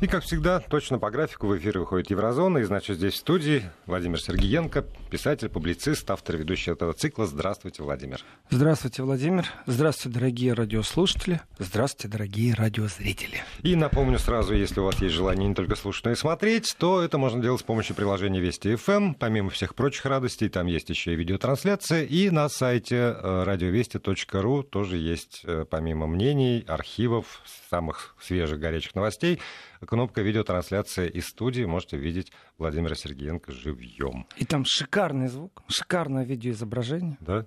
И, как всегда, точно по графику в эфир выходит Еврозона. И, значит, здесь в студии Владимир Сергеенко, писатель, публицист, автор ведущий этого цикла. Здравствуйте, Владимир. Здравствуйте, Владимир. Здравствуйте, дорогие радиослушатели. Здравствуйте, дорогие радиозрители. И напомню сразу, если у вас есть желание не только слушать, но и смотреть, то это можно делать с помощью приложения Вести FM. Помимо всех прочих радостей, там есть еще и видеотрансляция. И на сайте радиовести.ру тоже есть, э, помимо мнений, архивов, самых свежих горячих новостей, кнопка видеотрансляция из студии. Можете видеть Владимира Сергеенко живьем. И там шикарный звук, шикарное видеоизображение. Да?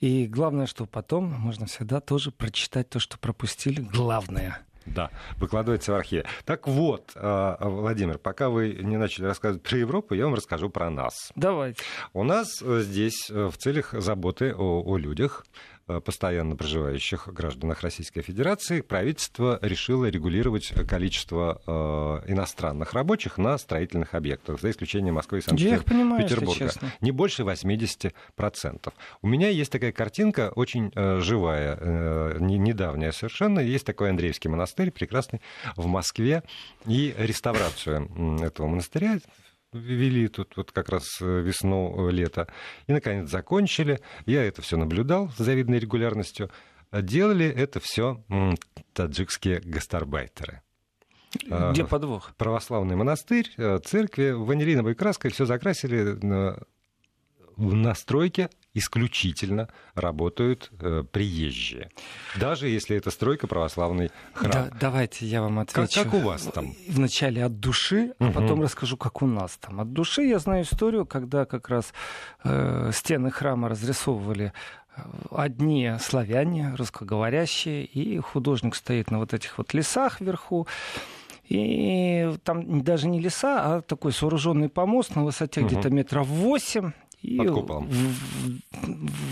И главное, что потом можно всегда тоже прочитать то, что пропустили. Главное. Да, выкладывается в архиве. Так вот, э, Владимир, пока вы не начали рассказывать про Европу, я вам расскажу про нас. Давайте. У нас э, здесь э, в целях заботы о, о людях постоянно проживающих гражданах Российской Федерации, правительство решило регулировать количество э, иностранных рабочих на строительных объектах, за исключением Москвы и Санкт-Петербурга. Не больше 80%. У меня есть такая картинка, очень э, живая, э, не, недавняя совершенно. Есть такой Андреевский монастырь, прекрасный, в Москве. И реставрацию этого монастыря вели тут вот как раз э, весну, э, лето. И, наконец, закончили. Я это все наблюдал с завидной регулярностью. Делали это все таджикские гастарбайтеры. Где а, подвох? Православный монастырь, э, церкви, ванилиновой краской все закрасили на стройке исключительно работают э, приезжие. Даже если это стройка православный храм. Да, давайте я вам отвечу. Как, как у вас там? Вначале от души, а угу. потом расскажу, как у нас там. От души я знаю историю, когда как раз э, стены храма разрисовывали э, одни славяне, русскоговорящие, и художник стоит на вот этих вот лесах вверху, и там даже не леса, а такой сооруженный помост на высоте угу. где-то метров восемь. И Под куполом.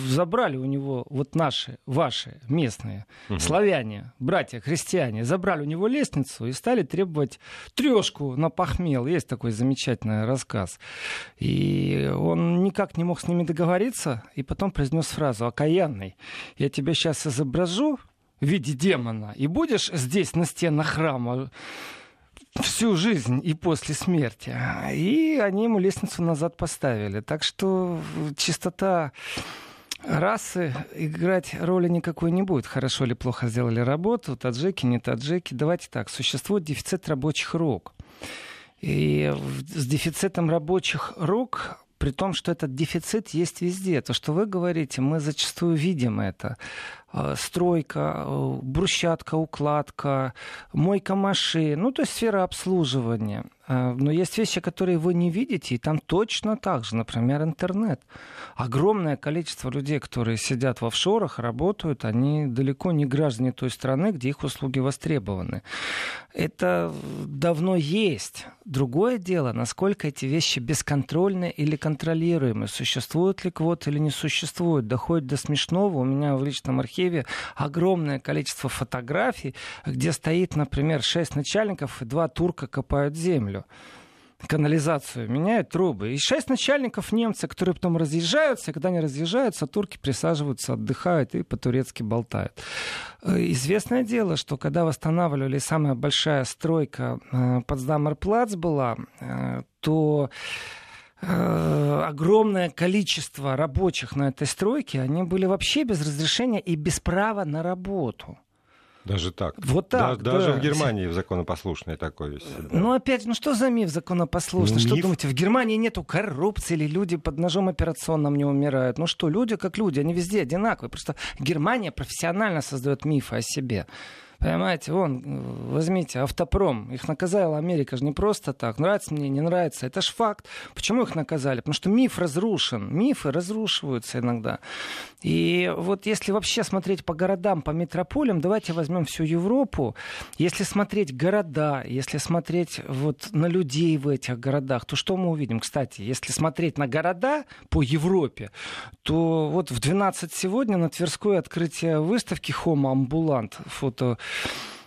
забрали у него вот наши, ваши, местные, угу. славяне, братья, христиане, забрали у него лестницу и стали требовать трешку на похмел. Есть такой замечательный рассказ. И он никак не мог с ними договориться, и потом произнес фразу «Окаянный, я тебя сейчас изображу в виде демона, и будешь здесь на стенах храма всю жизнь и после смерти. И они ему лестницу назад поставили. Так что чистота расы играть роли никакой не будет. Хорошо или плохо сделали работу, таджики, не таджики. Давайте так, существует дефицит рабочих рук. И с дефицитом рабочих рук при том, что этот дефицит есть везде. То, что вы говорите, мы зачастую видим это. Э, стройка, э, брусчатка, укладка, мойка машин, ну, то есть сфера обслуживания. Э, но есть вещи, которые вы не видите, и там точно так же, например, интернет. Огромное количество людей, которые сидят в офшорах, работают, они далеко не граждане той страны, где их услуги востребованы. Это давно есть. Другое дело, насколько эти вещи бесконтрольны или контролируемы. Существуют ли квоты или не существуют. Доходит до смешного. У меня в личном архиве огромное количество фотографий, где стоит, например, шесть начальников и два турка копают землю землю канализацию, меняют трубы. И шесть начальников немцы, которые потом разъезжаются, когда они разъезжаются, турки присаживаются, отдыхают и по-турецки болтают. Э, известное дело, что когда восстанавливали самая большая стройка э, Потсдамер-Плац была, э, то огромное количество рабочих на этой стройке, они были вообще без разрешения и без права на работу. Даже так? Вот так, да, Даже в Германии в законопослушной такой. Да. Ну, опять, ну что за миф законопослушный? Ну, что миф? думаете, в Германии нету коррупции или люди под ножом операционным не умирают? Ну что, люди как люди, они везде одинаковые. Просто Германия профессионально создает мифы о себе. Понимаете, вон, возьмите автопром. Их наказала Америка же не просто так. Нравится мне, не нравится. Это ж факт. Почему их наказали? Потому что миф разрушен. Мифы разрушиваются иногда. И вот если вообще смотреть по городам, по метрополям, давайте возьмем всю Европу. Если смотреть города, если смотреть вот на людей в этих городах, то что мы увидим? Кстати, если смотреть на города по Европе, то вот в 12 сегодня на Тверской открытие выставки Homo Ambulant, фото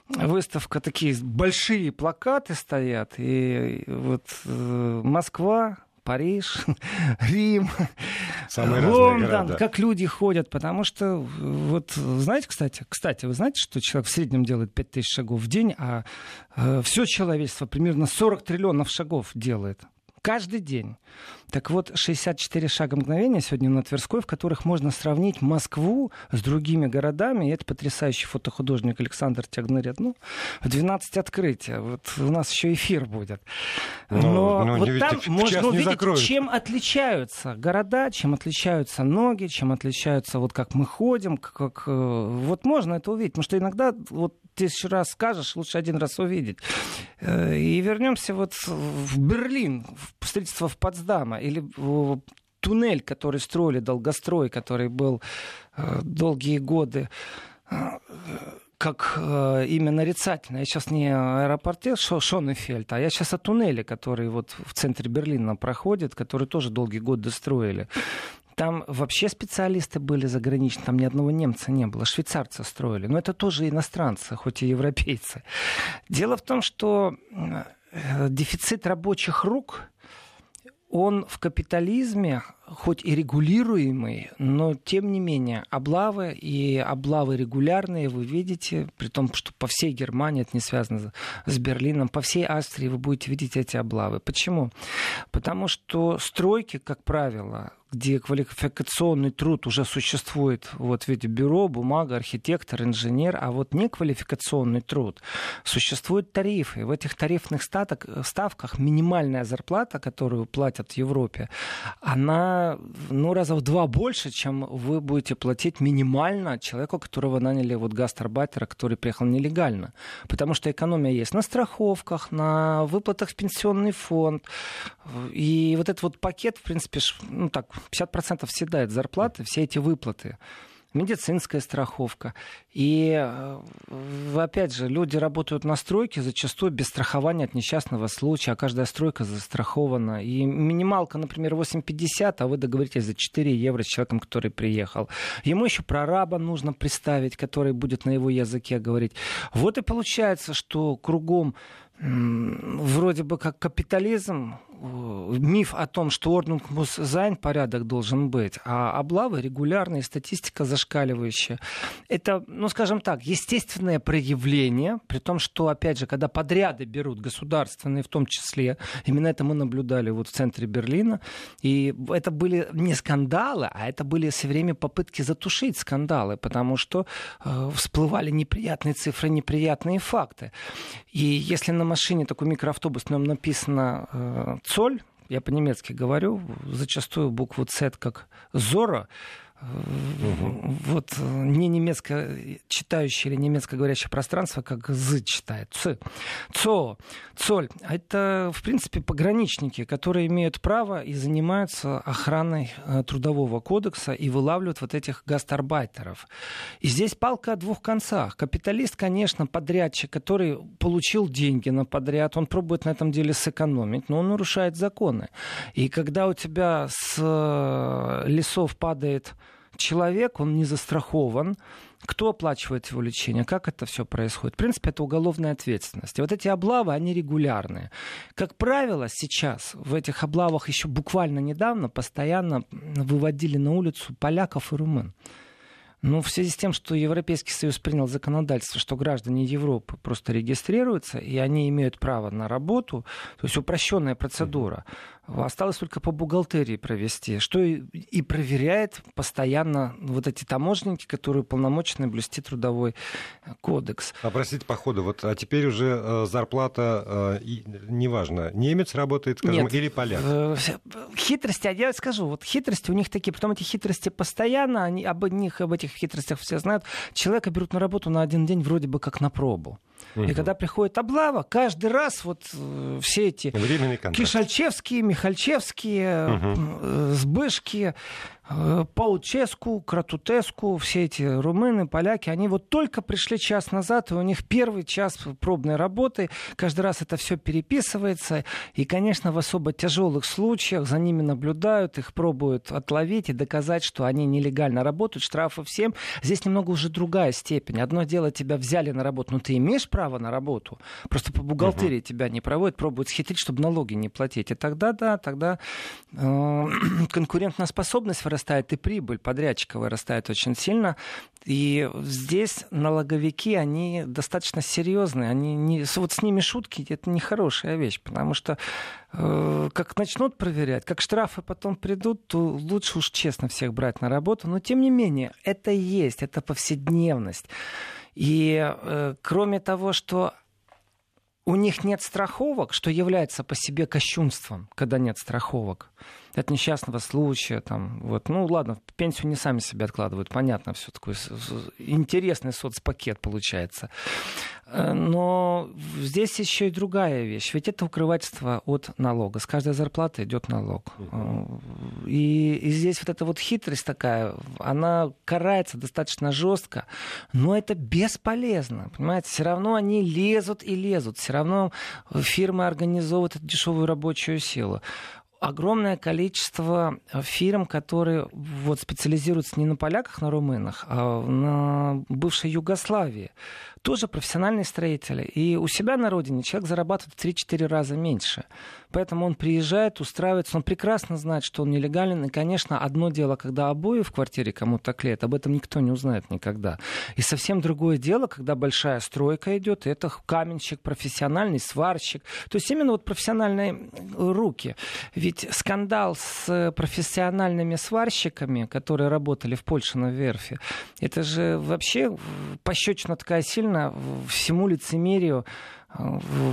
выставка, такие большие плакаты стоят, и вот э, Москва, Париж, Рим, Самые Лондон, как люди ходят, потому что вот знаете, кстати, кстати, вы знаете, что человек в среднем делает 5000 шагов в день, а э, все человечество примерно 40 триллионов шагов делает каждый день. Так вот, 64 шага мгновения сегодня на Тверской, в которых можно сравнить Москву с другими городами. И это потрясающий фотохудожник Александр Тягнарет. Ну, в 12 открытия. Вот у нас еще эфир будет. Но, но, но вот там можно увидеть, закроют. чем отличаются города, чем отличаются ноги, чем отличаются вот как мы ходим. Как, э, вот можно это увидеть. Потому что иногда вот тысячу раз скажешь, лучше один раз увидеть. Э, и вернемся вот в Берлин, в строительство в Потсдама, или туннель, который строили, долгострой, который был э, долгие годы э, как э, имя нарицательное. Я сейчас не о аэропорте Шонефельд, а я сейчас о туннеле, который вот в центре Берлина проходит, который тоже долгие годы строили. Там вообще специалисты были заграничные, там ни одного немца не было, швейцарцы строили. Но это тоже иностранцы, хоть и европейцы. Дело в том, что э, дефицит рабочих рук он в капитализме, хоть и регулируемый, но тем не менее облавы и облавы регулярные вы видите, при том, что по всей Германии это не связано с Берлином, по всей Австрии вы будете видеть эти облавы. Почему? Потому что стройки, как правило, где квалификационный труд уже существует вот в виде бюро, бумага, архитектор, инженер, а вот не квалификационный труд. Существуют тарифы. В этих тарифных статок, ставках минимальная зарплата, которую платят в Европе, она ну, раза в два больше, чем вы будете платить минимально человеку, которого наняли вот гастарбайтера, который приехал нелегально. Потому что экономия есть на страховках, на выплатах в пенсионный фонд. И вот этот вот пакет, в принципе, ну так, 50% съедает зарплаты, все эти выплаты медицинская страховка. И, э, опять же, люди работают на стройке зачастую без страхования от несчастного случая, а каждая стройка застрахована. И минималка, например, 8,50, а вы договоритесь за 4 евро с человеком, который приехал. Ему еще прораба нужно представить, который будет на его языке говорить. Вот и получается, что кругом вроде бы как капитализм, миф о том, что Ordnung muss sein порядок должен быть, а облавы регулярные, статистика зашкаливающая. Это, ну, скажем так, естественное проявление, при том, что, опять же, когда подряды берут государственные, в том числе, именно это мы наблюдали вот в центре Берлина, и это были не скандалы, а это были все время попытки затушить скандалы, потому что э, всплывали неприятные цифры, неприятные факты. И если на машине такой микроавтобус, на нем написано э, Цоль, я по-немецки говорю, зачастую букву Z как Зора, Угу. Вот э, не немецко читающее или немецко говорящее пространство, как «з» читает. «Ц». «Цо». «Цоль». Это, в принципе, пограничники, которые имеют право и занимаются охраной э, трудового кодекса и вылавливают вот этих гастарбайтеров. И здесь палка о двух концах. Капиталист, конечно, подрядчик, который получил деньги на подряд, он пробует на этом деле сэкономить, но он нарушает законы. И когда у тебя с э, лесов падает человек, он не застрахован, кто оплачивает его лечение, как это все происходит. В принципе, это уголовная ответственность. И вот эти облавы, они регулярные. Как правило, сейчас в этих облавах еще буквально недавно постоянно выводили на улицу поляков и румын. Ну, в связи с тем, что Европейский Союз принял законодательство, что граждане Европы просто регистрируются, и они имеют право на работу, то есть упрощенная процедура. Осталось только по бухгалтерии провести, что и, и проверяет постоянно вот эти таможенники, которые полномочны блюсти трудовой э, кодекс. А простите, по ходу, вот, а теперь уже э, зарплата, э, и, неважно, немец работает, скажем, Нет, или поляк? Э, хитрости, а я скажу, вот хитрости у них такие, потом эти хитрости постоянно, они, об них, об этих хитростях все знают. Человека берут на работу на один день вроде бы как на пробу. Угу. И когда приходит облава, каждый раз вот э, все эти Кишальчевские, Михальчевские, угу. Сбышки, Э, Пауческу, Кратутеску, все эти румыны, поляки, они вот только пришли час назад, и у них первый час пробной работы. Каждый раз это все переписывается. И, конечно, в особо тяжелых случаях за ними наблюдают, их пробуют отловить и доказать, что они нелегально работают. Штрафы всем. Здесь немного уже другая степень. Одно дело, тебя взяли на работу, но ты имеешь право на работу. Просто по бухгалтерии uh-huh. тебя не проводят, пробуют схитрить, чтобы налоги не платить. И тогда, да, тогда э, конкурентная способность вырастает, и прибыль подрядчика вырастает очень сильно. И здесь налоговики, они достаточно серьезные. Они не, вот с ними шутки, это нехорошая вещь, потому что э, как начнут проверять, как штрафы потом придут, то лучше уж честно всех брать на работу. Но тем не менее, это есть, это повседневность. И э, кроме того, что у них нет страховок, что является по себе кощунством, когда нет страховок от несчастного случая, там, вот, ну ладно, пенсию не сами себе откладывают, понятно, все такое интересный соцпакет получается. Э, но здесь еще и другая вещь, ведь это укрывательство от налога. С каждой зарплаты идет налог. Э, и, и здесь вот эта вот хитрость такая, она карается достаточно жестко, но это бесполезно, понимаете, все равно они лезут и лезут, все равно фирмы организовывают эту дешевую рабочую силу огромное количество э, фирм, которые вот специализируются не на поляках, на румынах, а на бывшей Югославии тоже профессиональные строители. И у себя на родине человек зарабатывает в 3-4 раза меньше. Поэтому он приезжает, устраивается, он прекрасно знает, что он нелегален. И, конечно, одно дело, когда обои в квартире кому-то клеят, об этом никто не узнает никогда. И совсем другое дело, когда большая стройка идет, это каменщик, профессиональный сварщик. То есть именно вот профессиональные руки. Ведь скандал с профессиональными сварщиками, которые работали в Польше на верфи, это же вообще пощечина такая сильная, всему лицемерию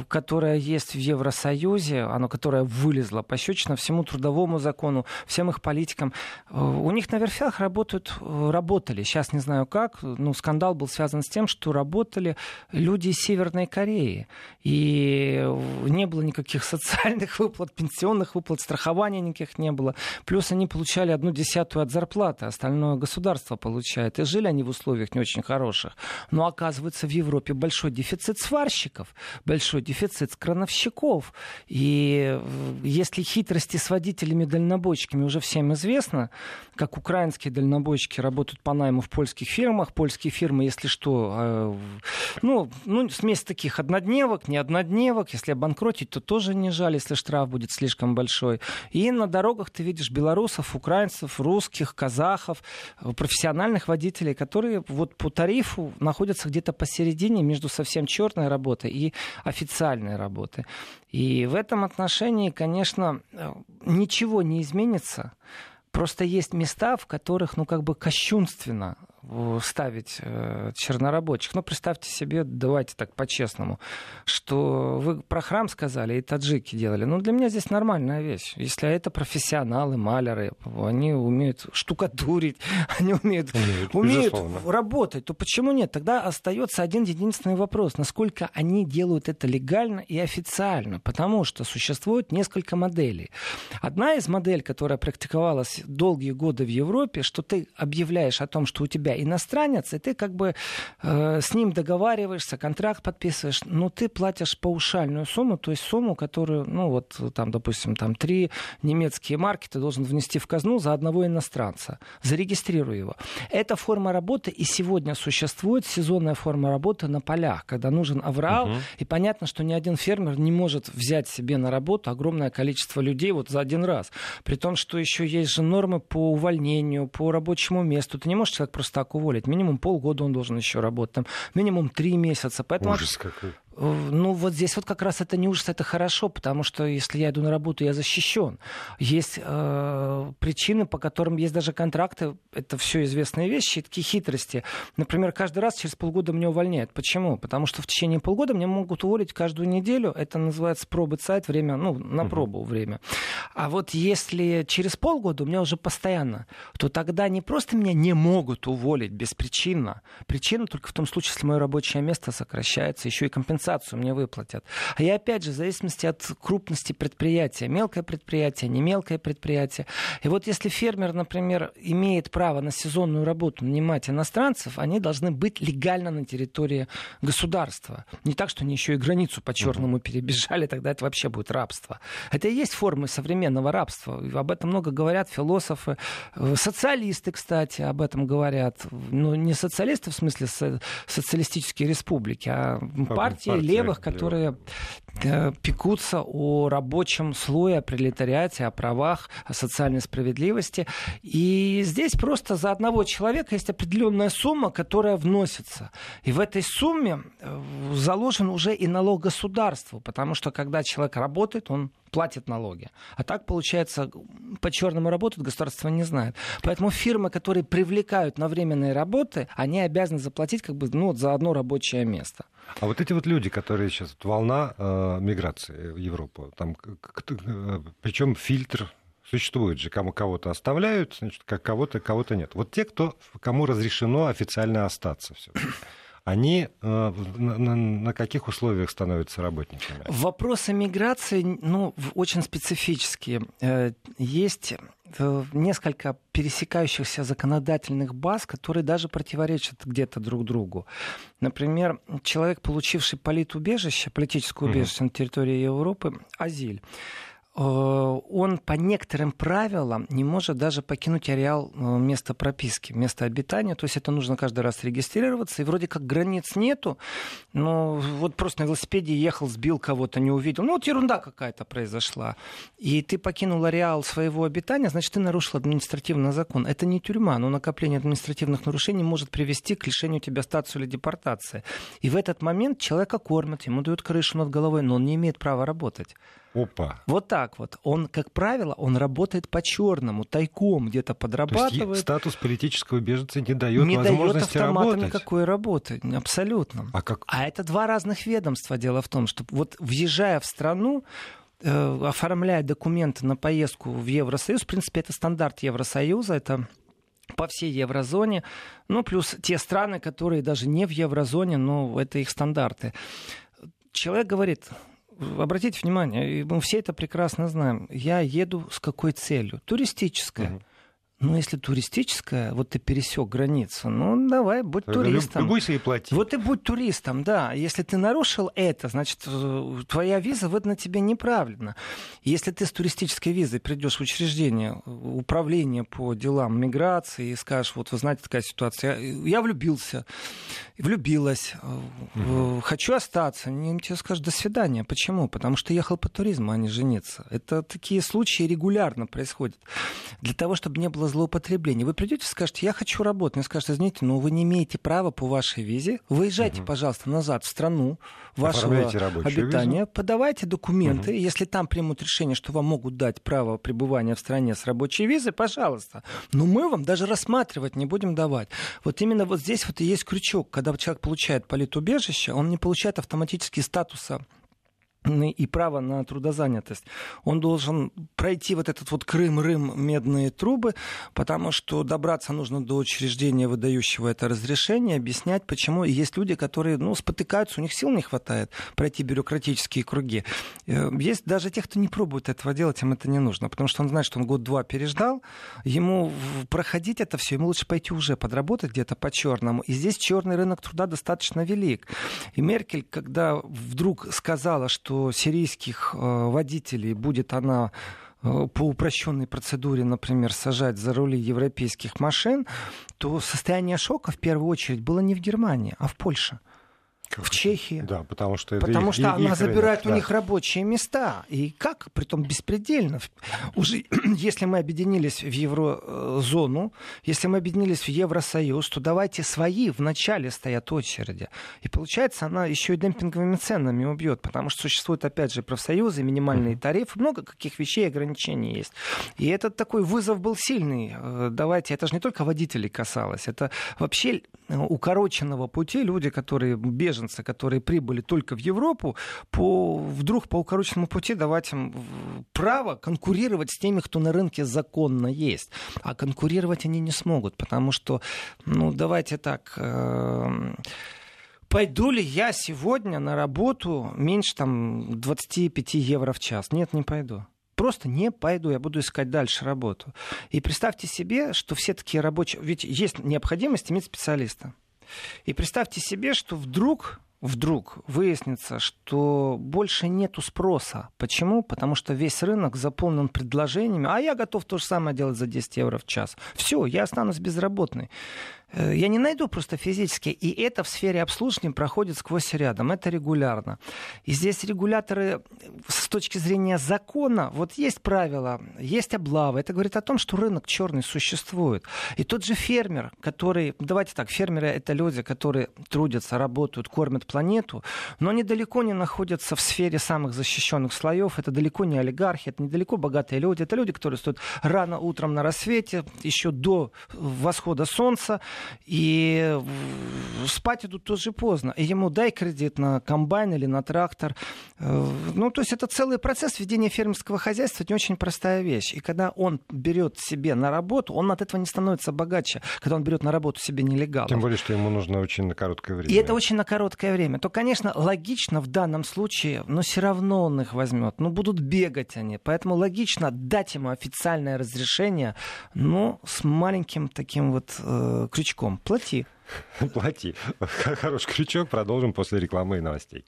которая есть в Евросоюзе, оно, которое вылезло пощечина всему трудовому закону, всем их политикам. У них на верфях работают, работали, сейчас не знаю как, ну, скандал был связан с тем, что работали люди Северной Кореи. И не было никаких социальных выплат, пенсионных выплат, страхования никаких не было. Плюс они получали одну десятую от зарплаты, остальное государство получает. И жили они в условиях не очень хороших. Но оказывается, в Европе большой дефицит сварщиков большой дефицит крановщиков. И э, если хитрости с водителями-дальнобойщиками уже всем известно, как украинские дальнобойщики работают по найму в польских фирмах, польские фирмы, если что, э, ну, ну смесь таких однодневок, не однодневок, если обанкротить, то тоже не жаль, если штраф будет слишком большой. И на дорогах ты видишь белорусов, украинцев, русских, казахов, э, профессиональных водителей, которые вот по тарифу находятся где-то посередине между совсем черной работой и официальной работы. И в этом отношении, конечно, ничего не изменится. Просто есть места, в которых, ну, как бы кощунственно ставить э, чернорабочих. Ну, представьте себе, давайте так по-честному, что вы про храм сказали, и таджики делали. Ну, для меня здесь нормальная вещь. Если это профессионалы, маляры, они умеют штукатурить, они умеют, умеют, умеют работать, то почему нет? Тогда остается один единственный вопрос. Насколько они делают это легально и официально? Потому что существует несколько моделей. Одна из моделей, которая практиковалась долгие годы в Европе, что ты объявляешь о том, что у тебя иностранец, и ты как бы э, с ним договариваешься, контракт подписываешь, но ты платишь паушальную сумму, то есть сумму, которую, ну вот там, допустим, там три немецкие марки ты должен внести в казну за одного иностранца. Зарегистрируй его. Эта форма работы и сегодня существует, сезонная форма работы на полях, когда нужен аврал, угу. и понятно, что ни один фермер не может взять себе на работу огромное количество людей вот за один раз. При том, что еще есть же нормы по увольнению, по рабочему месту. Ты не можешь человек просто так уволить. Минимум полгода он должен еще работать, там, минимум три месяца. Поэтому... Ужас какой. Ну, вот здесь вот как раз это не ужас, это хорошо, потому что если я иду на работу, я защищен. Есть э, причины, по которым есть даже контракты, это все известные вещи, такие хитрости. Например, каждый раз через полгода меня увольняют. Почему? Потому что в течение полгода меня могут уволить каждую неделю. Это называется пробы сайт, время, ну, на пробу uh-huh. время. А вот если через полгода у меня уже постоянно, то тогда не просто меня не могут уволить беспричинно. Причина только в том случае, если мое рабочее место сокращается, еще и компенсация компенсацию мне выплатят. И опять же, в зависимости от крупности предприятия, мелкое предприятие, не мелкое предприятие. И вот если фермер, например, имеет право на сезонную работу нанимать иностранцев, они должны быть легально на территории государства. Не так, что они еще и границу по черному перебежали, тогда это вообще будет рабство. Это и есть формы современного рабства. Об этом много говорят философы, э, социалисты, кстати, об этом говорят. Ну, не социалисты в смысле социалистические республики, а партии, партии левых, которые э, пекутся о рабочем слое, о пролетариате, о правах, о социальной справедливости. И здесь просто за одного человека есть определенная сумма, которая вносится. И в этой сумме э, заложен уже и налог государству, потому что когда человек работает, он платит налоги. А так, получается, по черному работают, государство не знает. Поэтому фирмы, которые привлекают на временные работы, они обязаны заплатить как бы, ну, за одно рабочее место. А вот эти вот люди, которые сейчас, волна э, миграции в Европу, там, э, причем фильтр существует же, кому кого-то оставляют, значит, как кого-то, кого-то нет. Вот те, кто, кому разрешено официально остаться все они э, на, на каких условиях становятся работниками? Вопросы миграции ну, очень специфические. Э, есть э, несколько пересекающихся законодательных баз, которые даже противоречат где-то друг другу. Например, человек, получивший политубежище, политическое убежище угу. на территории Европы, азиль, он по некоторым правилам не может даже покинуть ареал э, места прописки, места обитания. То есть это нужно каждый раз регистрироваться. И вроде как границ нету. Но вот просто на велосипеде ехал, сбил кого-то, не увидел. Ну вот ерунда какая-то произошла. И ты покинул ареал своего обитания, значит, ты нарушил административный закон. Это не тюрьма, но накопление административных нарушений может привести к лишению тебя статуса или депортации. И в этот момент человека кормят, ему дают крышу над головой, но он не имеет права работать. Опа. Вот так вот. Он, как правило, он работает по-черному, тайком где-то подрабатывает. То есть статус политического беженца не дает не возможности дает автомата работать? никакой работы, абсолютно. А, как? а это два разных ведомства. Дело в том, что вот въезжая в страну, э, оформляя документы на поездку в Евросоюз, в принципе, это стандарт Евросоюза, это по всей еврозоне, ну, плюс те страны, которые даже не в еврозоне, но это их стандарты. Человек говорит, обратите внимание, мы все это прекрасно знаем. Я еду с какой целью? Туристическая. Угу. Ну, если туристическая, вот ты пересек границу, ну, давай, будь туристом. Любуйся и плати. Вот и будь туристом, да. Если ты нарушил это, значит, э, твоя виза выдана тебе неправильно. Если ты с туристической визой придешь в учреждение э, управления по делам миграции и скажешь, вот вы знаете, такая ситуация, я, влюбился, влюбилась, угу. хочу остаться, они тебе скажут, до свидания. Почему? Потому что ехал по туризму, а не жениться. Это такие случаи регулярно происходят. Для того, чтобы не было злоупотребление. Вы придете и скажете, я хочу работать. Мне скажут, извините, но вы не имеете права по вашей визе. Выезжайте, угу. пожалуйста, назад в страну вашего обитания, визу. подавайте документы. Угу. Если там примут решение, что вам могут дать право пребывания в стране с рабочей визой, пожалуйста. Но мы вам даже рассматривать не будем давать. Вот именно вот здесь вот и есть крючок. Когда человек получает политубежище, он не получает автоматически статуса и право на трудозанятость. Он должен пройти вот этот вот Крым-Рым медные трубы, потому что добраться нужно до учреждения, выдающего это разрешение, объяснять, почему. Есть люди, которые ну, спотыкаются, у них сил не хватает пройти бюрократические круги. Э, есть даже те, кто не пробует этого делать, им это не нужно, потому что он знает, что он год-два переждал, ему проходить это все, ему лучше пойти уже подработать где-то по черному. И здесь черный рынок труда достаточно велик. И Меркель, когда вдруг сказала, что что сирийских э, водителей будет она э, по упрощенной процедуре, например, сажать за рули европейских машин, то состояние шока в первую очередь было не в Германии, а в Польше в Чехии. Да, потому что это Потому их, что их, она забирает рынок, у да. них рабочие места. И как? Притом беспредельно. Уже, если мы объединились в еврозону, если мы объединились в Евросоюз, то давайте свои в начале стоят очереди. И получается, она еще и демпинговыми ценами убьет, потому что существуют, опять же, профсоюзы, минимальные тарифы, много каких вещей, ограничений есть. И этот такой вызов был сильный. Э, давайте, это же не только водителей касалось, это вообще э, укороченного пути люди, которые беженцы беженцы, которые прибыли только в Европу, по, вдруг по укороченному пути давать им право конкурировать с теми, кто на рынке законно есть. А конкурировать они не смогут, потому что, ну, давайте так... Э- Пойду ли я сегодня на работу меньше там 25 евро в час? Нет, не пойду. Просто не пойду, я буду искать дальше работу. И представьте себе, что все такие рабочие... Ведь есть необходимость иметь специалиста. И представьте себе, что вдруг вдруг выяснится, что больше нету спроса. Почему? Потому что весь рынок заполнен предложениями, а я готов то же самое делать за 10 евро в час. Все, я останусь безработный. Э, я не найду просто физически. И это в сфере обслуживания проходит сквозь рядом. Это регулярно. И здесь регуляторы с точки зрения закона, вот есть правила, есть облава. Это говорит о том, что рынок черный существует. И тот же фермер, который, давайте так, фермеры это люди, которые трудятся, работают, кормят планету, но они далеко не находятся в сфере самых защищенных слоев. Это далеко не олигархи, это недалеко богатые люди. Это люди, которые стоят рано утром на рассвете, еще до восхода солнца, и спать идут тоже поздно. И ему дай кредит на комбайн или на трактор. Э, ну, то есть это целый процесс ведения фермерского хозяйства, это не очень простая вещь. И когда он берет себе на работу, он от этого не становится богаче, когда он берет на работу себе нелегал. Тем более, что ему нужно очень на короткое время. И это очень на короткое время. То, конечно, логично в данном случае, но все равно он их возьмет. Ну, будут бегать они. Поэтому логично дать ему официальное разрешение, но с маленьким таким вот э, крючком крючком. Плати. Плати. Хороший крючок. Продолжим после рекламы и новостей.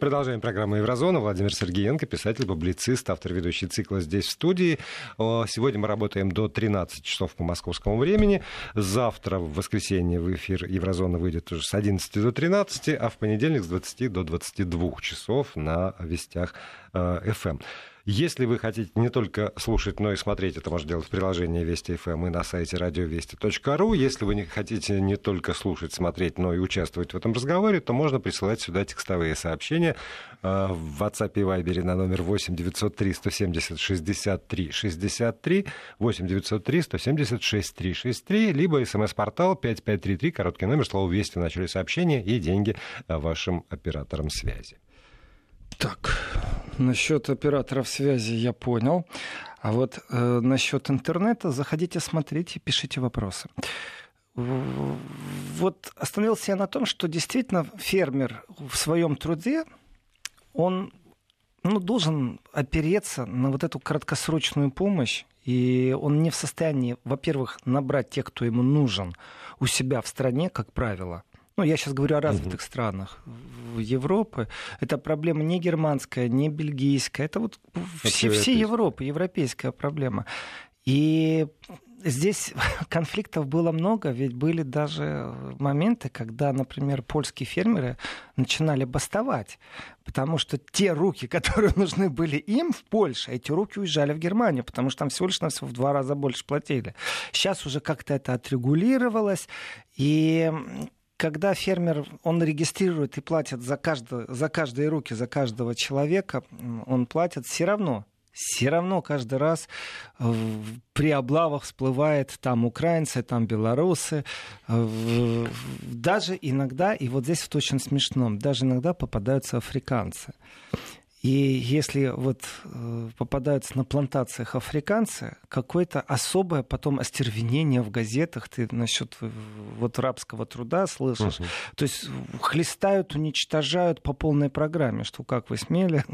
Продолжаем программу «Еврозона». Владимир Сергеенко, писатель, публицист, автор ведущий цикла здесь в студии. Сегодня мы работаем до 13 часов по московскому времени. Завтра, в воскресенье, в эфир «Еврозона» выйдет уже с 11 до 13, а в понедельник с 20 до 22 часов на вестях FM. Э, если вы хотите не только слушать, но и смотреть, это можно делать в приложении Вести ФМ эм и на сайте радиовести.ру. Если вы не хотите не только слушать, смотреть, но и участвовать в этом разговоре, то можно присылать сюда текстовые сообщения э, в WhatsApp и Viber на номер 8 903 170 63 63 8 903 170 63 63, либо смс-портал 5533, короткий номер, слово «Вести» в начале сообщения и деньги вашим операторам связи. Так, насчет операторов связи я понял. А вот э, насчет интернета заходите, смотрите, пишите вопросы. Вот остановился я на том, что действительно фермер в своем труде, он ну, должен опереться на вот эту краткосрочную помощь, и он не в состоянии, во-первых, набрать тех, кто ему нужен у себя в стране, как правило, ну, я сейчас говорю о развитых угу. странах Европы, это проблема не германская, не бельгийская, это вот все, все Европы, европейская проблема. И здесь конфликтов было много, ведь были даже моменты, когда, например, польские фермеры начинали бастовать, потому что те руки, которые нужны были им в Польше, эти руки уезжали в Германию, потому что там всего лишь на в два раза больше платили. Сейчас уже как-то это отрегулировалось, и когда фермер, он регистрирует и платит за, каждого, за каждые руки, за каждого человека, он платит все равно все равно каждый раз при облавах всплывает там украинцы, там белорусы. Даже иногда, и вот здесь вот очень смешно, даже иногда попадаются африканцы. И если вот э, попадаются на плантациях африканцы, какое-то особое потом остервенение в газетах, ты насчет э, вот рабского труда слышишь. Uh-huh. То есть хлестают, уничтожают по полной программе, что как вы смели.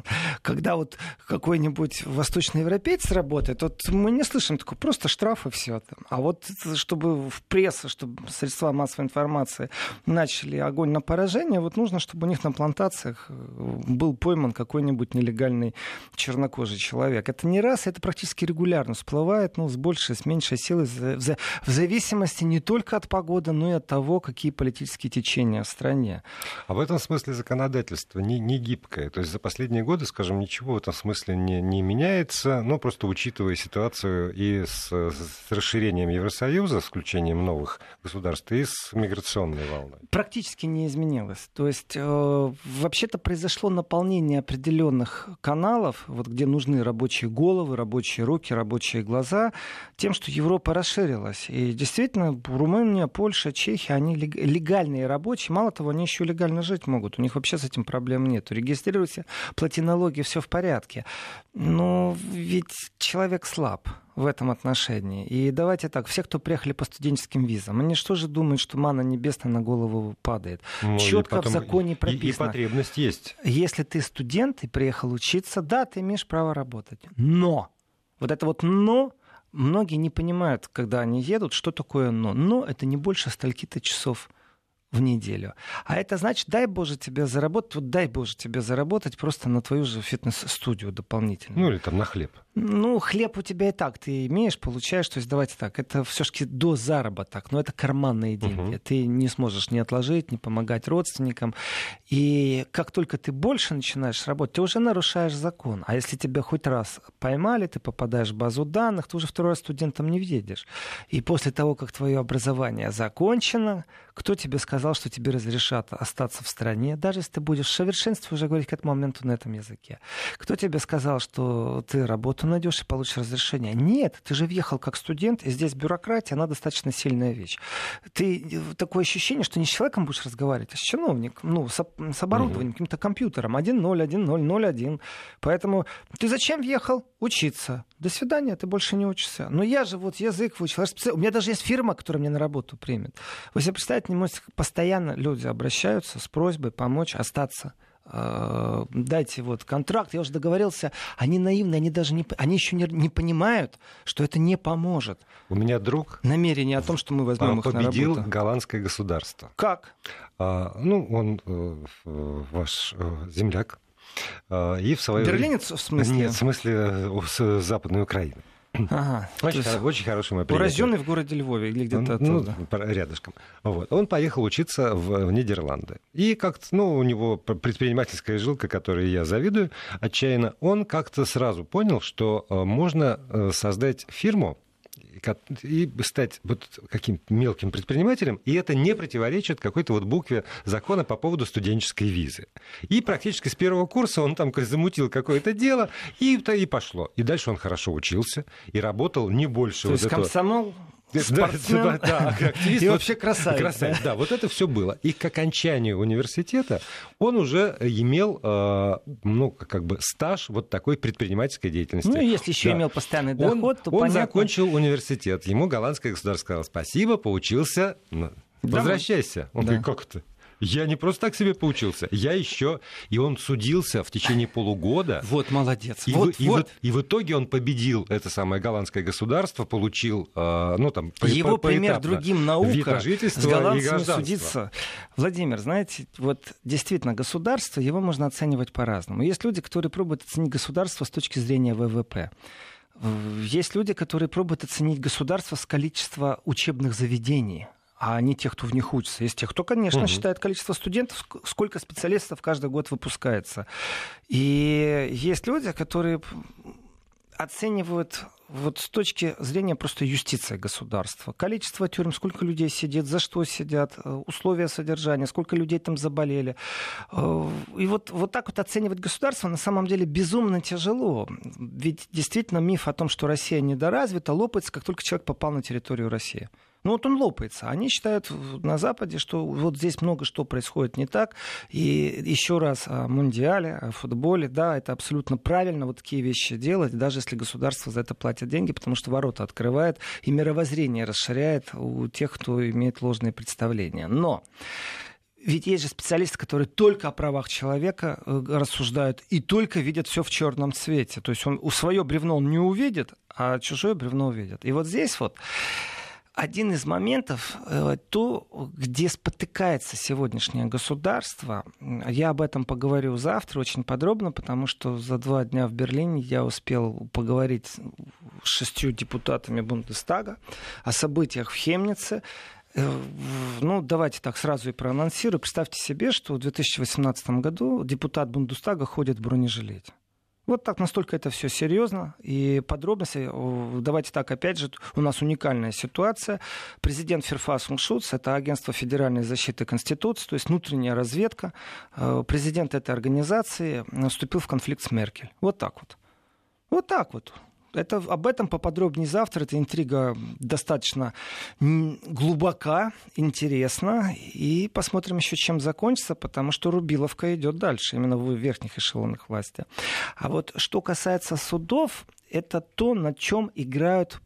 Когда вот какой-нибудь восточноевропеец работает, вот мы не слышим такого, просто штрафы все. А вот чтобы в пресса, чтобы средства массовой информации начали огонь на поражение, вот нужно, чтобы у них на плантациях э, был пойман какой-нибудь какой-нибудь нелегальный чернокожий человек. Это не раз, это практически регулярно всплывает, ну, с большей, с меньшей силой, в зависимости не только от погоды, но и от того, какие политические течения в стране. А в этом смысле законодательство не, не гибкое. То есть за последние годы, скажем, ничего в этом смысле не, не меняется, но просто учитывая ситуацию и с, с расширением Евросоюза, с включением новых государств, и с миграционной волной. Практически не изменилось. То есть э, вообще-то произошло наполнение определенных определенных каналов, вот где нужны рабочие головы, рабочие руки, рабочие глаза, тем, что Европа расширилась. И действительно, Румыния, Польша, Чехия, они легальные рабочие. Мало того, они еще легально жить могут. У них вообще с этим проблем нет. Регистрируйте, плати налоги, все в порядке. Но ведь человек слаб в этом отношении. И давайте так, все, кто приехали по студенческим визам, они что же думают, что мана небесная на голову падает? Ну, Четко в законе прописано. И, и потребность есть. Если ты студент и приехал учиться, да, ты имеешь право работать. Но, вот это вот но, многие не понимают, когда они едут, что такое но. Но это не больше стольки-то часов в неделю. А это значит, дай Боже тебе заработать, вот дай Боже тебе заработать просто на твою же фитнес-студию дополнительно. Ну или там на хлеб. Ну, хлеб у тебя и так ты имеешь, получаешь. То есть давайте так, это все-таки до заработок, но это карманные деньги. Угу. Ты не сможешь ни отложить, ни помогать родственникам. И как только ты больше начинаешь работать, ты уже нарушаешь закон. А если тебя хоть раз поймали, ты попадаешь в базу данных, ты уже второй раз студентом не въедешь. И после того, как твое образование закончено, кто тебе сказал, что тебе разрешат остаться в стране, даже если ты будешь в совершенстве уже говорить к этому моменту на этом языке? Кто тебе сказал, что ты работу найдешь и получишь разрешение? Нет, ты же въехал как студент, и здесь бюрократия, она достаточно сильная вещь. Ты э, такое ощущение, что не с человеком будешь разговаривать, а с чиновником, ну, с, с оборудованием, угу. каким-то компьютером. 1-0, 1-0, 0-1. Поэтому ты зачем въехал? Учиться. До свидания, ты больше не учишься. Но я же вот язык выучил. У меня даже есть фирма, которая меня на работу примет. Вы себе представляете, не можете, постоянно люди обращаются с просьбой помочь остаться э, дайте вот контракт, я уже договорился, они наивны, они даже не, они еще не, не понимают, что это не поможет. У меня друг намерение о том, что мы возьмем их победил на работу. голландское государство. Как? А, ну, он э, ваш э, земляк. А, и в свое Берлинец в смысле? Нет, в смысле э, с Западной Украины. Ага, очень, есть... очень хороший мой приятель. Урожденный в городе Львове или где-то ну, оттуда? рядышком. Вот. Он поехал учиться в, в Нидерланды. И как-то, ну, у него предпринимательская жилка, которой я завидую отчаянно, он как-то сразу понял, что э, можно э, создать фирму, и стать вот каким-то мелким предпринимателем, и это не противоречит какой-то вот букве закона по поводу студенческой визы. И практически с первого курса он там замутил какое-то дело, и, и пошло. И дальше он хорошо учился, и работал не больше То вот есть этого... комсомол спортсмен да, да, активист. И вообще красавец. красавец. Да, вот это все было. И к окончанию университета он уже имел, э, ну, как бы стаж вот такой предпринимательской деятельности. Ну, если еще да. имел постоянный доход, он, то Он понятно. закончил университет. Ему голландское государство сказало спасибо, поучился, возвращайся. Он да. говорит, как это? Я не просто так себе поучился, я еще, и он судился в течение полугода. Вот молодец. И, вот, в, и, вот. В, и в итоге он победил это самое голландское государство, получил, э, ну там, Его по, пример другим наукам с голландцами судиться. Владимир, знаете, вот действительно государство, его можно оценивать по-разному. Есть люди, которые пробуют оценить государство с точки зрения ВВП. Есть люди, которые пробуют оценить государство с количества учебных заведений а не тех, кто в них учится. Есть те, кто, конечно, угу. считает количество студентов, сколько специалистов каждый год выпускается. И есть люди, которые оценивают вот с точки зрения просто юстиции государства. Количество тюрем, сколько людей сидит, за что сидят, э, условия содержания, сколько людей там заболели. Э, и вот, вот так вот оценивать государство на самом деле безумно тяжело. Ведь действительно миф о том, что Россия недоразвита, лопается, как только человек попал на территорию России. Ну вот он лопается. Они считают на Западе, что вот здесь много что происходит не так. И еще раз о Мундиале, о футболе. Да, это абсолютно правильно вот такие вещи делать, даже если государство за это платит деньги, потому что ворота открывает и мировоззрение расширяет у тех, кто имеет ложные представления. Но ведь есть же специалисты, которые только о правах человека э, рассуждают и только видят все в черном цвете. То есть он свое бревно он не увидит, а чужое бревно увидит. И вот здесь вот один из моментов, э, то, где спотыкается сегодняшнее государство, я об этом поговорю завтра очень подробно, потому что за два дня в Берлине я успел поговорить с шестью депутатами Бундестага о событиях в Хемнице. Э, ну, давайте так сразу и проанонсирую. Представьте себе, что в 2018 году депутат Бундестага ходит в бронежилете. Вот так, настолько это все серьезно. И подробности, давайте так, опять же, у нас уникальная ситуация. Президент Ферфас Шуц, это агентство федеральной защиты Конституции, то есть внутренняя разведка. Э, президент этой организации вступил в конфликт с Меркель. Вот так вот. Вот так вот. Это, об этом поподробнее завтра. Эта интрига достаточно глубока, интересна. И посмотрим еще, чем закончится, потому что Рубиловка идет дальше, именно в верхних эшелонах власти. А вот что касается судов, это то, на чем играют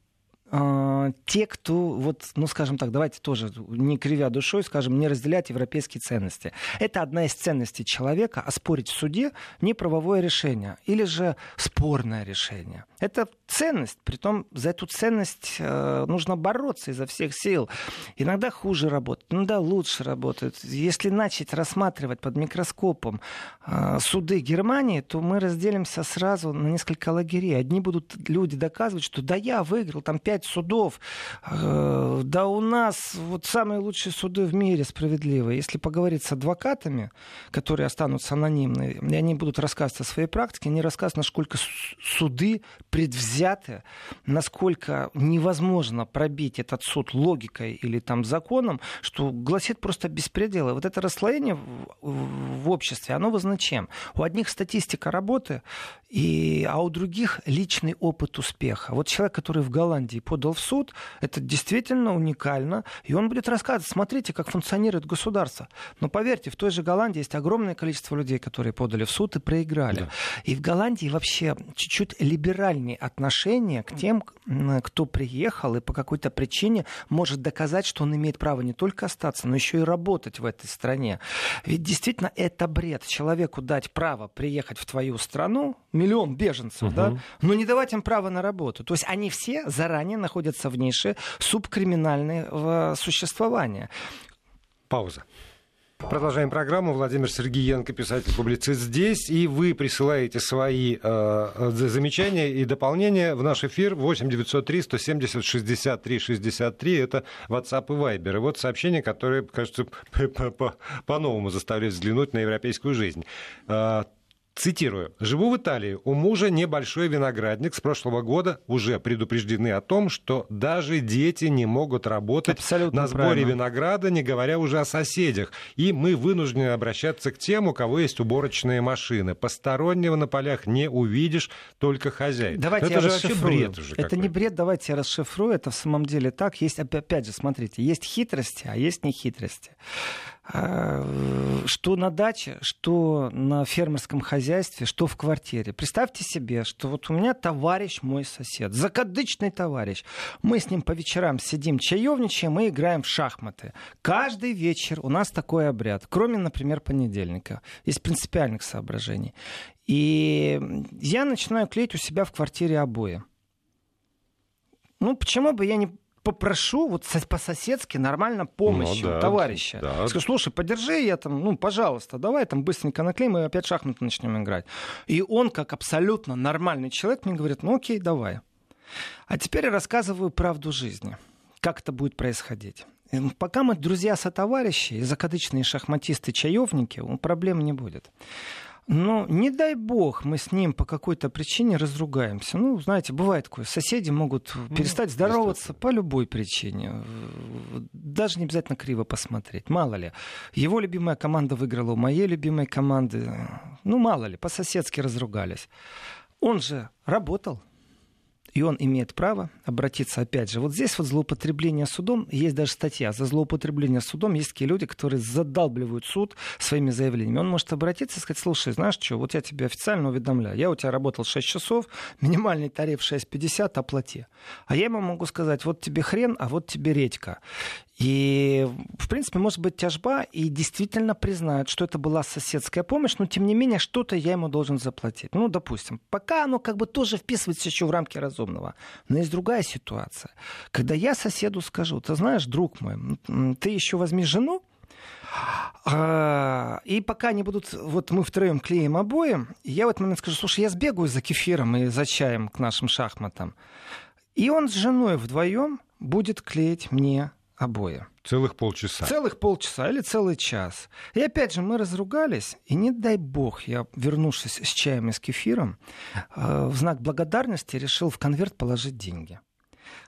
а, те, кто, вот, ну, скажем так, давайте тоже, не кривя душой, скажем, не разделять европейские ценности. Это одна из ценностей человека, оспорить в суде не правовое решение или же спорное решение. Это ценность, притом за эту ценность э, нужно бороться изо всех сил. Иногда хуже работает, иногда лучше работает. Если начать рассматривать под микроскопом э, суды Германии, то мы разделимся сразу на несколько лагерей. Одни будут люди доказывать, что да я выиграл там пять судов, э, да у нас вот самые лучшие суды в мире справедливые. Если поговорить с адвокатами, которые останутся анонимны, и они будут рассказывать о своей практике, они рассказывают, насколько суды предвзяты, насколько невозможно пробить этот суд логикой или там законом, что гласит просто беспредел. И вот это расслоение в, в обществе, оно вы чем? У одних статистика работы, и, а у других личный опыт успеха. Вот человек, который в Голландии подал в суд, это действительно уникально, и он будет рассказывать, смотрите, как функционирует государство. Но поверьте, в той же Голландии есть огромное количество людей, которые подали в суд и проиграли. Да. И в Голландии вообще чуть-чуть либеральнее нормальные отношения к тем, кто приехал и по какой-то причине может доказать, что он имеет право не только остаться, но еще и работать в этой стране. Ведь действительно это бред. Человеку дать право приехать в твою страну, миллион беженцев, угу. да, но не давать им право на работу. То есть они все заранее находятся в нише субкриминального существования. Пауза. Продолжаем программу. Владимир Сергеенко, писатель-публицист здесь. И вы присылаете свои э, замечания и дополнения в наш эфир 8 903 170 63 63. Это WhatsApp и Viber. И вот сообщение, которое, кажется, по-новому заставляет взглянуть на европейскую жизнь. Цитирую. «Живу в Италии. У мужа небольшой виноградник. С прошлого года уже предупреждены о том, что даже дети не могут работать Абсолютно на сборе правильно. винограда, не говоря уже о соседях. И мы вынуждены обращаться к тем, у кого есть уборочные машины. Постороннего на полях не увидишь, только хозяин». Давайте это я же расшифрую. бред уже Это не бред, давайте я расшифрую. Это в самом деле так. Есть, опять же, смотрите, есть хитрости, а есть не хитрости. А, что на даче, что на фермерском хозяйстве, что в квартире. Представьте себе, что вот у меня товарищ мой сосед, закадычный товарищ. Мы с ним по вечерам сидим, чаевничаем и играем в шахматы. Каждый вечер у нас такой обряд, кроме, например, понедельника, из принципиальных соображений. И я начинаю клеить у себя в квартире обои. Ну, почему бы я не попрошу вот по-соседски нормально помощи ну, да, товарища. Да. Скажу, слушай, подержи, я там, ну, пожалуйста, давай там быстренько наклеим, и опять шахматы начнем играть. И он, как абсолютно нормальный человек, мне говорит, ну окей, давай. А теперь я рассказываю правду жизни. Как это будет происходить. Пока мы друзья-сотоварищи и закадычные шахматисты-чаевники, проблем не будет. Но не дай бог мы с ним по какой-то причине разругаемся. Ну, знаете, бывает такое. Соседи могут ну, перестать здороваться по любой причине. Даже не обязательно криво посмотреть. Мало ли. Его любимая команда выиграла у моей любимой команды. Ну, мало ли. По-соседски разругались. Он же работал. И он имеет право обратиться, опять же, вот здесь вот злоупотребление судом, есть даже статья, за злоупотребление судом есть такие люди, которые задалбливают суд своими заявлениями. Он может обратиться и сказать, слушай, знаешь что, вот я тебе официально уведомляю, я у тебя работал 6 часов, минимальный тариф 6,50, оплати. А я ему могу сказать, вот тебе хрен, а вот тебе редька. И, в принципе, может быть тяжба, и действительно признают, что это была соседская помощь, но, тем не менее, что-то я ему должен заплатить. Ну, допустим, пока оно как бы тоже вписывается еще в рамки разумного. Но есть другая ситуация. Когда я соседу скажу, ты знаешь, друг мой, ты еще возьми жену, а, и пока они будут, вот мы втроем клеим обои, я в этот момент скажу, слушай, я сбегаю за кефиром и за чаем к нашим шахматам. И он с женой вдвоем будет клеить мне обои. Целых полчаса. Целых полчаса или целый час. И опять же, мы разругались, и не дай бог, я, вернувшись с чаем и с кефиром, э, в знак благодарности решил в конверт положить деньги.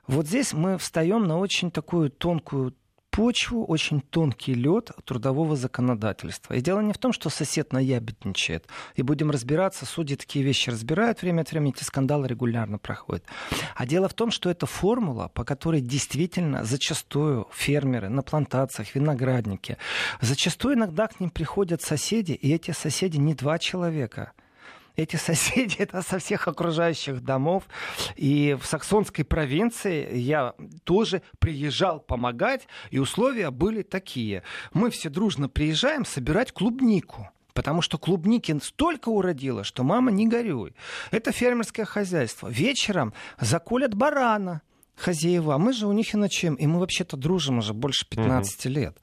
Вот здесь мы встаем на очень такую тонкую почву очень тонкий лед трудового законодательства. И дело не в том, что сосед наябедничает. И будем разбираться, судьи такие вещи разбирают время от времени, эти скандалы регулярно проходят. А дело в том, что это формула, по которой действительно зачастую фермеры на плантациях, виноградники, зачастую иногда к ним приходят соседи, и эти соседи не два человека – эти соседи это со всех окружающих домов. И в саксонской провинции я тоже приезжал помогать, и условия были такие. Мы все дружно приезжаем собирать клубнику. Потому что клубники столько уродило, что мама не горюй. Это фермерское хозяйство. Вечером заколят барана хозяева. Мы же у них и ночуем. И мы вообще-то дружим уже больше 15 угу. лет.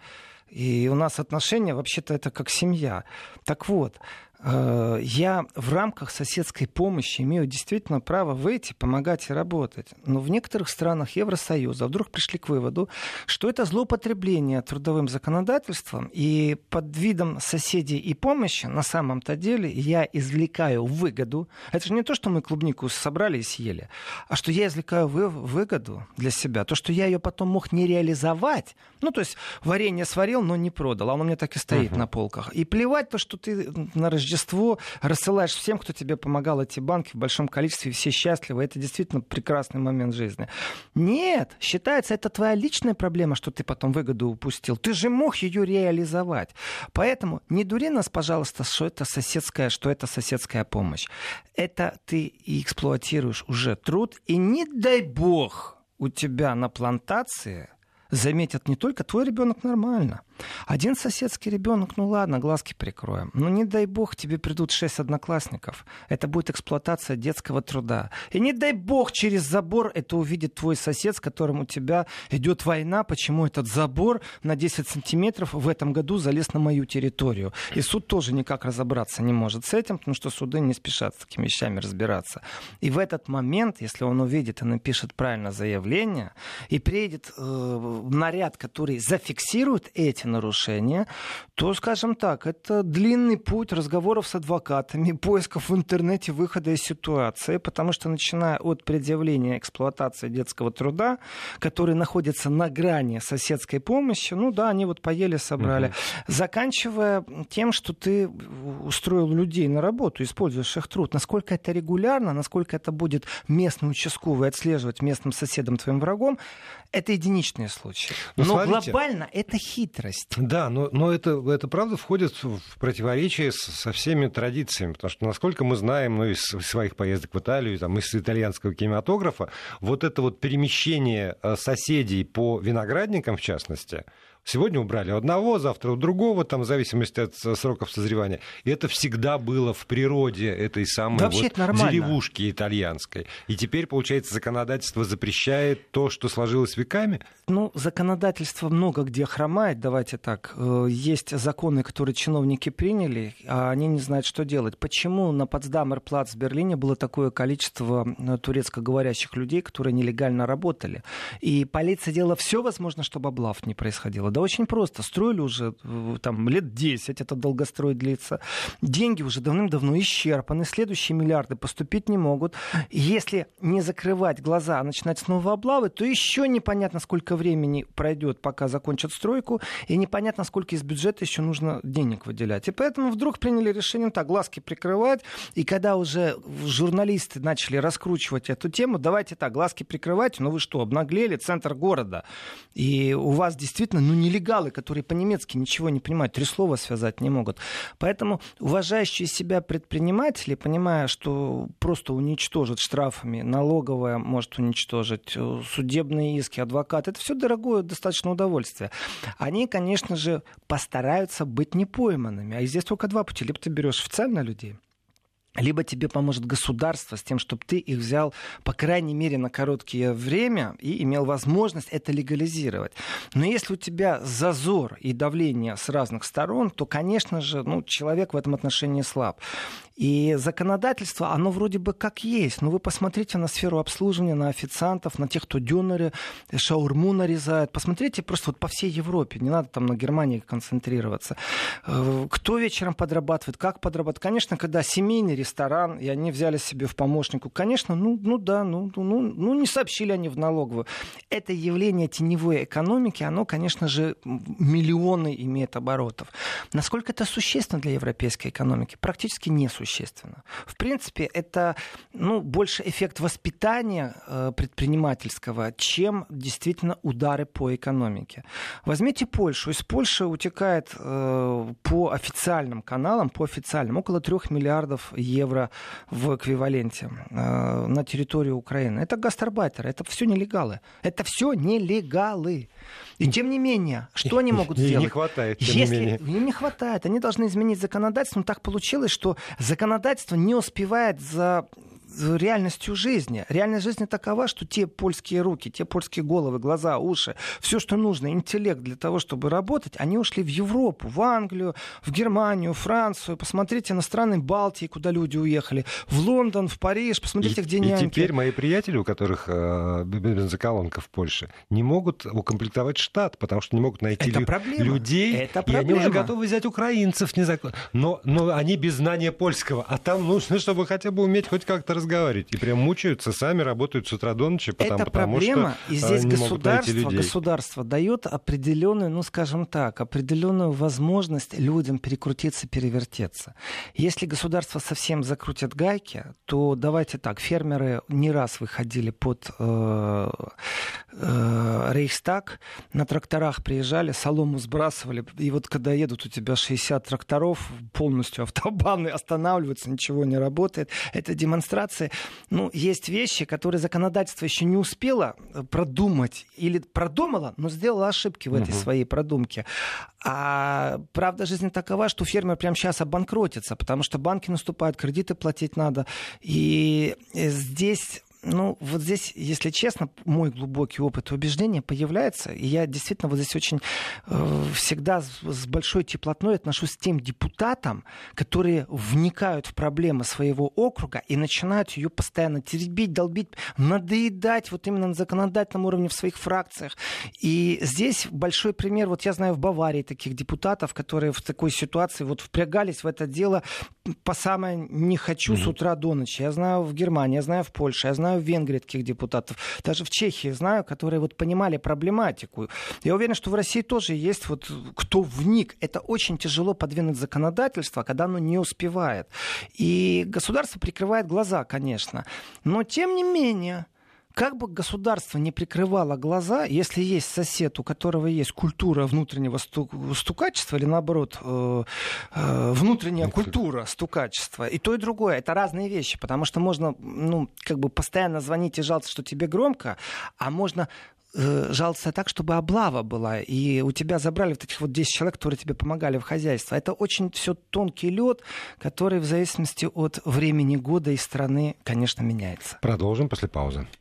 И у нас отношения, вообще-то, это как семья. Так вот, я в рамках соседской помощи имею действительно право выйти, помогать и работать. Но в некоторых странах Евросоюза вдруг пришли к выводу, что это злоупотребление трудовым законодательством, и под видом соседей и помощи на самом-то деле я извлекаю выгоду. Это же не то, что мы клубнику собрали и съели, а что я извлекаю выгоду для себя. То, что я ее потом мог не реализовать. Ну, то есть варенье сварил, но не продал, а оно у меня так и стоит uh-huh. на полках. И плевать то, что ты на рождение Рождество рассылаешь всем, кто тебе помогал эти банки в большом количестве, и все счастливы. Это действительно прекрасный момент жизни. Нет, считается, это твоя личная проблема, что ты потом выгоду упустил. Ты же мог ее реализовать. Поэтому не дури нас, пожалуйста, что это соседская, что это соседская помощь. Это ты эксплуатируешь уже труд, и не дай бог у тебя на плантации заметят не только твой ребенок нормально, один соседский ребенок, ну ладно, глазки прикроем. Но не дай бог тебе придут шесть одноклассников. Это будет эксплуатация детского труда. И не дай бог через забор это увидит твой сосед, с которым у тебя идет война, почему этот забор на 10 сантиметров в этом году залез на мою территорию. И суд тоже никак разобраться не может с этим, потому что суды не спешат с такими вещами разбираться. И в этот момент, если он увидит и напишет правильно заявление, и приедет э, наряд, который зафиксирует эти нарушения, то, скажем так, это длинный путь разговоров с адвокатами, поисков в интернете выхода из ситуации, потому что начиная от предъявления эксплуатации детского труда, который находится на грани соседской помощи, ну да, они вот поели, собрали, угу. заканчивая тем, что ты устроил людей на работу, используешь их труд, насколько это регулярно, насколько это будет местный участковый отслеживать местным соседом твоим врагом, это единичные случаи. Но, ну, но смотрите, глобально это хитрость. Да, но, но это, это правда входит в противоречие со всеми традициями, потому что, насколько мы знаем, ну, из своих поездок в Италию, там, из итальянского кинематографа, вот это вот перемещение э, соседей по виноградникам, в частности, Сегодня убрали у одного, завтра у другого, там, в зависимости от сроков созревания. И это всегда было в природе этой самой да, вот деревушки итальянской. И теперь, получается, законодательство запрещает то, что сложилось веками? Ну, законодательство много где хромает, давайте так. Э, есть законы, которые чиновники приняли, а они не знают, что делать. Почему на Потсдамер-плац в Берлине было такое количество э, турецкоговорящих людей, которые нелегально работали? И полиция делала все возможное, чтобы облав не происходило. Да очень просто. Строили уже э, там лет 10, это долгострой длится. Деньги уже давным-давно исчерпаны. Следующие миллиарды поступить не могут. Если не закрывать глаза, а начинать снова облавы, то еще непонятно, сколько времени пройдет, пока закончат стройку, и непонятно, сколько из бюджета еще нужно денег выделять. И поэтому вдруг приняли решение так, глазки прикрывать, и когда уже журналисты начали раскручивать эту тему, давайте так, глазки прикрывать, ну вы что, обнаглели, центр города, и у вас действительно, ну нелегалы, которые по-немецки ничего не понимают, три слова связать не могут. Поэтому уважающие себя предприниматели, понимая, что просто уничтожат штрафами, налоговая может уничтожить, э, судебные иски, адвокат, это все дорогое достаточно удовольствие. Они, конечно же, постараются быть непойманными. А здесь только два пути. Либо ты берешь на людей, либо тебе поможет государство с тем, чтобы ты их взял, по крайней мере, на короткое время и имел возможность это легализировать. Но если у тебя зазор и давление с разных сторон, то, конечно же, ну, человек в этом отношении слаб. И законодательство, оно вроде бы как есть. Но вы посмотрите на сферу обслуживания, на официантов, на тех, кто дюнеры, шаурму нарезает. Посмотрите просто вот по всей Европе. Не надо там на Германии концентрироваться. Э, кто вечером подрабатывает, как подрабатывает. Конечно, когда семейный ресторан, и они взяли себе в помощнику, конечно, ну, ну да, ну, ну, ну не сообщили они в налоговую. Это явление теневой экономики, оно, конечно же, миллионы имеет оборотов. Насколько это существенно для европейской экономики? Практически несущественно. В принципе, это ну, больше эффект воспитания э, предпринимательского, чем действительно удары по экономике. Возьмите Польшу. Из Польши утекает э, по официальным каналам, по официальным, около 3 миллиардов евро в эквиваленте э, на территории Украины. Это гастарбайтеры, это все нелегалы. Это все нелегалы. И тем не менее, что они могут сделать? не хватает, тем Если... не менее. Им не хватает. Они должны изменить законодательство. Но так получилось, что законодательство не успевает за реальностью жизни. Реальность жизни такова, что те польские руки, те польские головы, глаза, уши, все, что нужно, интеллект для того, чтобы работать, они ушли в Европу, в Англию, в Германию, Францию. Посмотрите на страны Балтии, куда люди уехали, в Лондон, в Париж, посмотрите, и, где и няньки. теперь мои приятели, у которых э, бензоколонка в Польше, не могут укомплектовать штат, потому что не могут найти Это лю- проблема. людей, Это и они уже проблема. готовы взять украинцев незаконно. Но, но они без знания польского, а там нужно, чтобы хотя бы уметь хоть как-то разговаривать. И прям мучаются, сами работают с утра до ночи, потому, это потому проблема, что и э, здесь не могут найти государство, людей. государство дает определенную, ну скажем так, определенную возможность людям перекрутиться, перевертеться. Если государство совсем закрутит гайки, то давайте так, фермеры не раз выходили под э, э, Рейхстаг, на тракторах приезжали, солому сбрасывали, и вот когда едут у тебя 60 тракторов, полностью автобаны останавливаются, ничего не работает, это демонстрации. Ну, есть вещи, которые законодательство еще не успело э, продумать или продумало, но сделало ошибки в этой Мгм. своей продумке. А правда жизни такова, что фермер прямо сейчас обанкротится, потому что банки наступают, кредиты платить надо. И э, здесь ну, вот здесь, если честно, мой глубокий опыт и убеждение появляется, и я действительно вот здесь очень э, всегда с, большой теплотной отношусь к тем депутатам, которые вникают в проблемы своего округа и начинают ее постоянно теребить, долбить, надоедать вот именно на законодательном уровне в своих фракциях. И здесь большой пример, вот я знаю в Баварии таких депутатов, которые в такой ситуации вот впрягались в это дело по самое не хочу с утра до ночи. Я знаю в Германии, я знаю в Польше, я знаю в Венгрии таких депутатов. Даже в Чехии знаю, которые вот понимали проблематику. Я уверен, что в России тоже есть вот кто вник. Это очень тяжело подвинуть законодательство, когда оно не успевает. И государство прикрывает глаза, конечно. Но тем не менее, как бы государство не прикрывало глаза, если есть сосед, у которого есть культура внутреннего сту- стукачества, или наоборот, э, э, внутренняя культура стукачества, и то, и другое, это разные вещи, потому что можно, ну, как бы постоянно звонить и жаловаться, что тебе громко, а можно э, жаловаться так, чтобы облава была, и у тебя забрали вот этих вот 10 человек, которые тебе помогали в хозяйстве. Это очень все тонкий лед, который в зависимости от времени года и страны, конечно, меняется. Продолжим после паузы.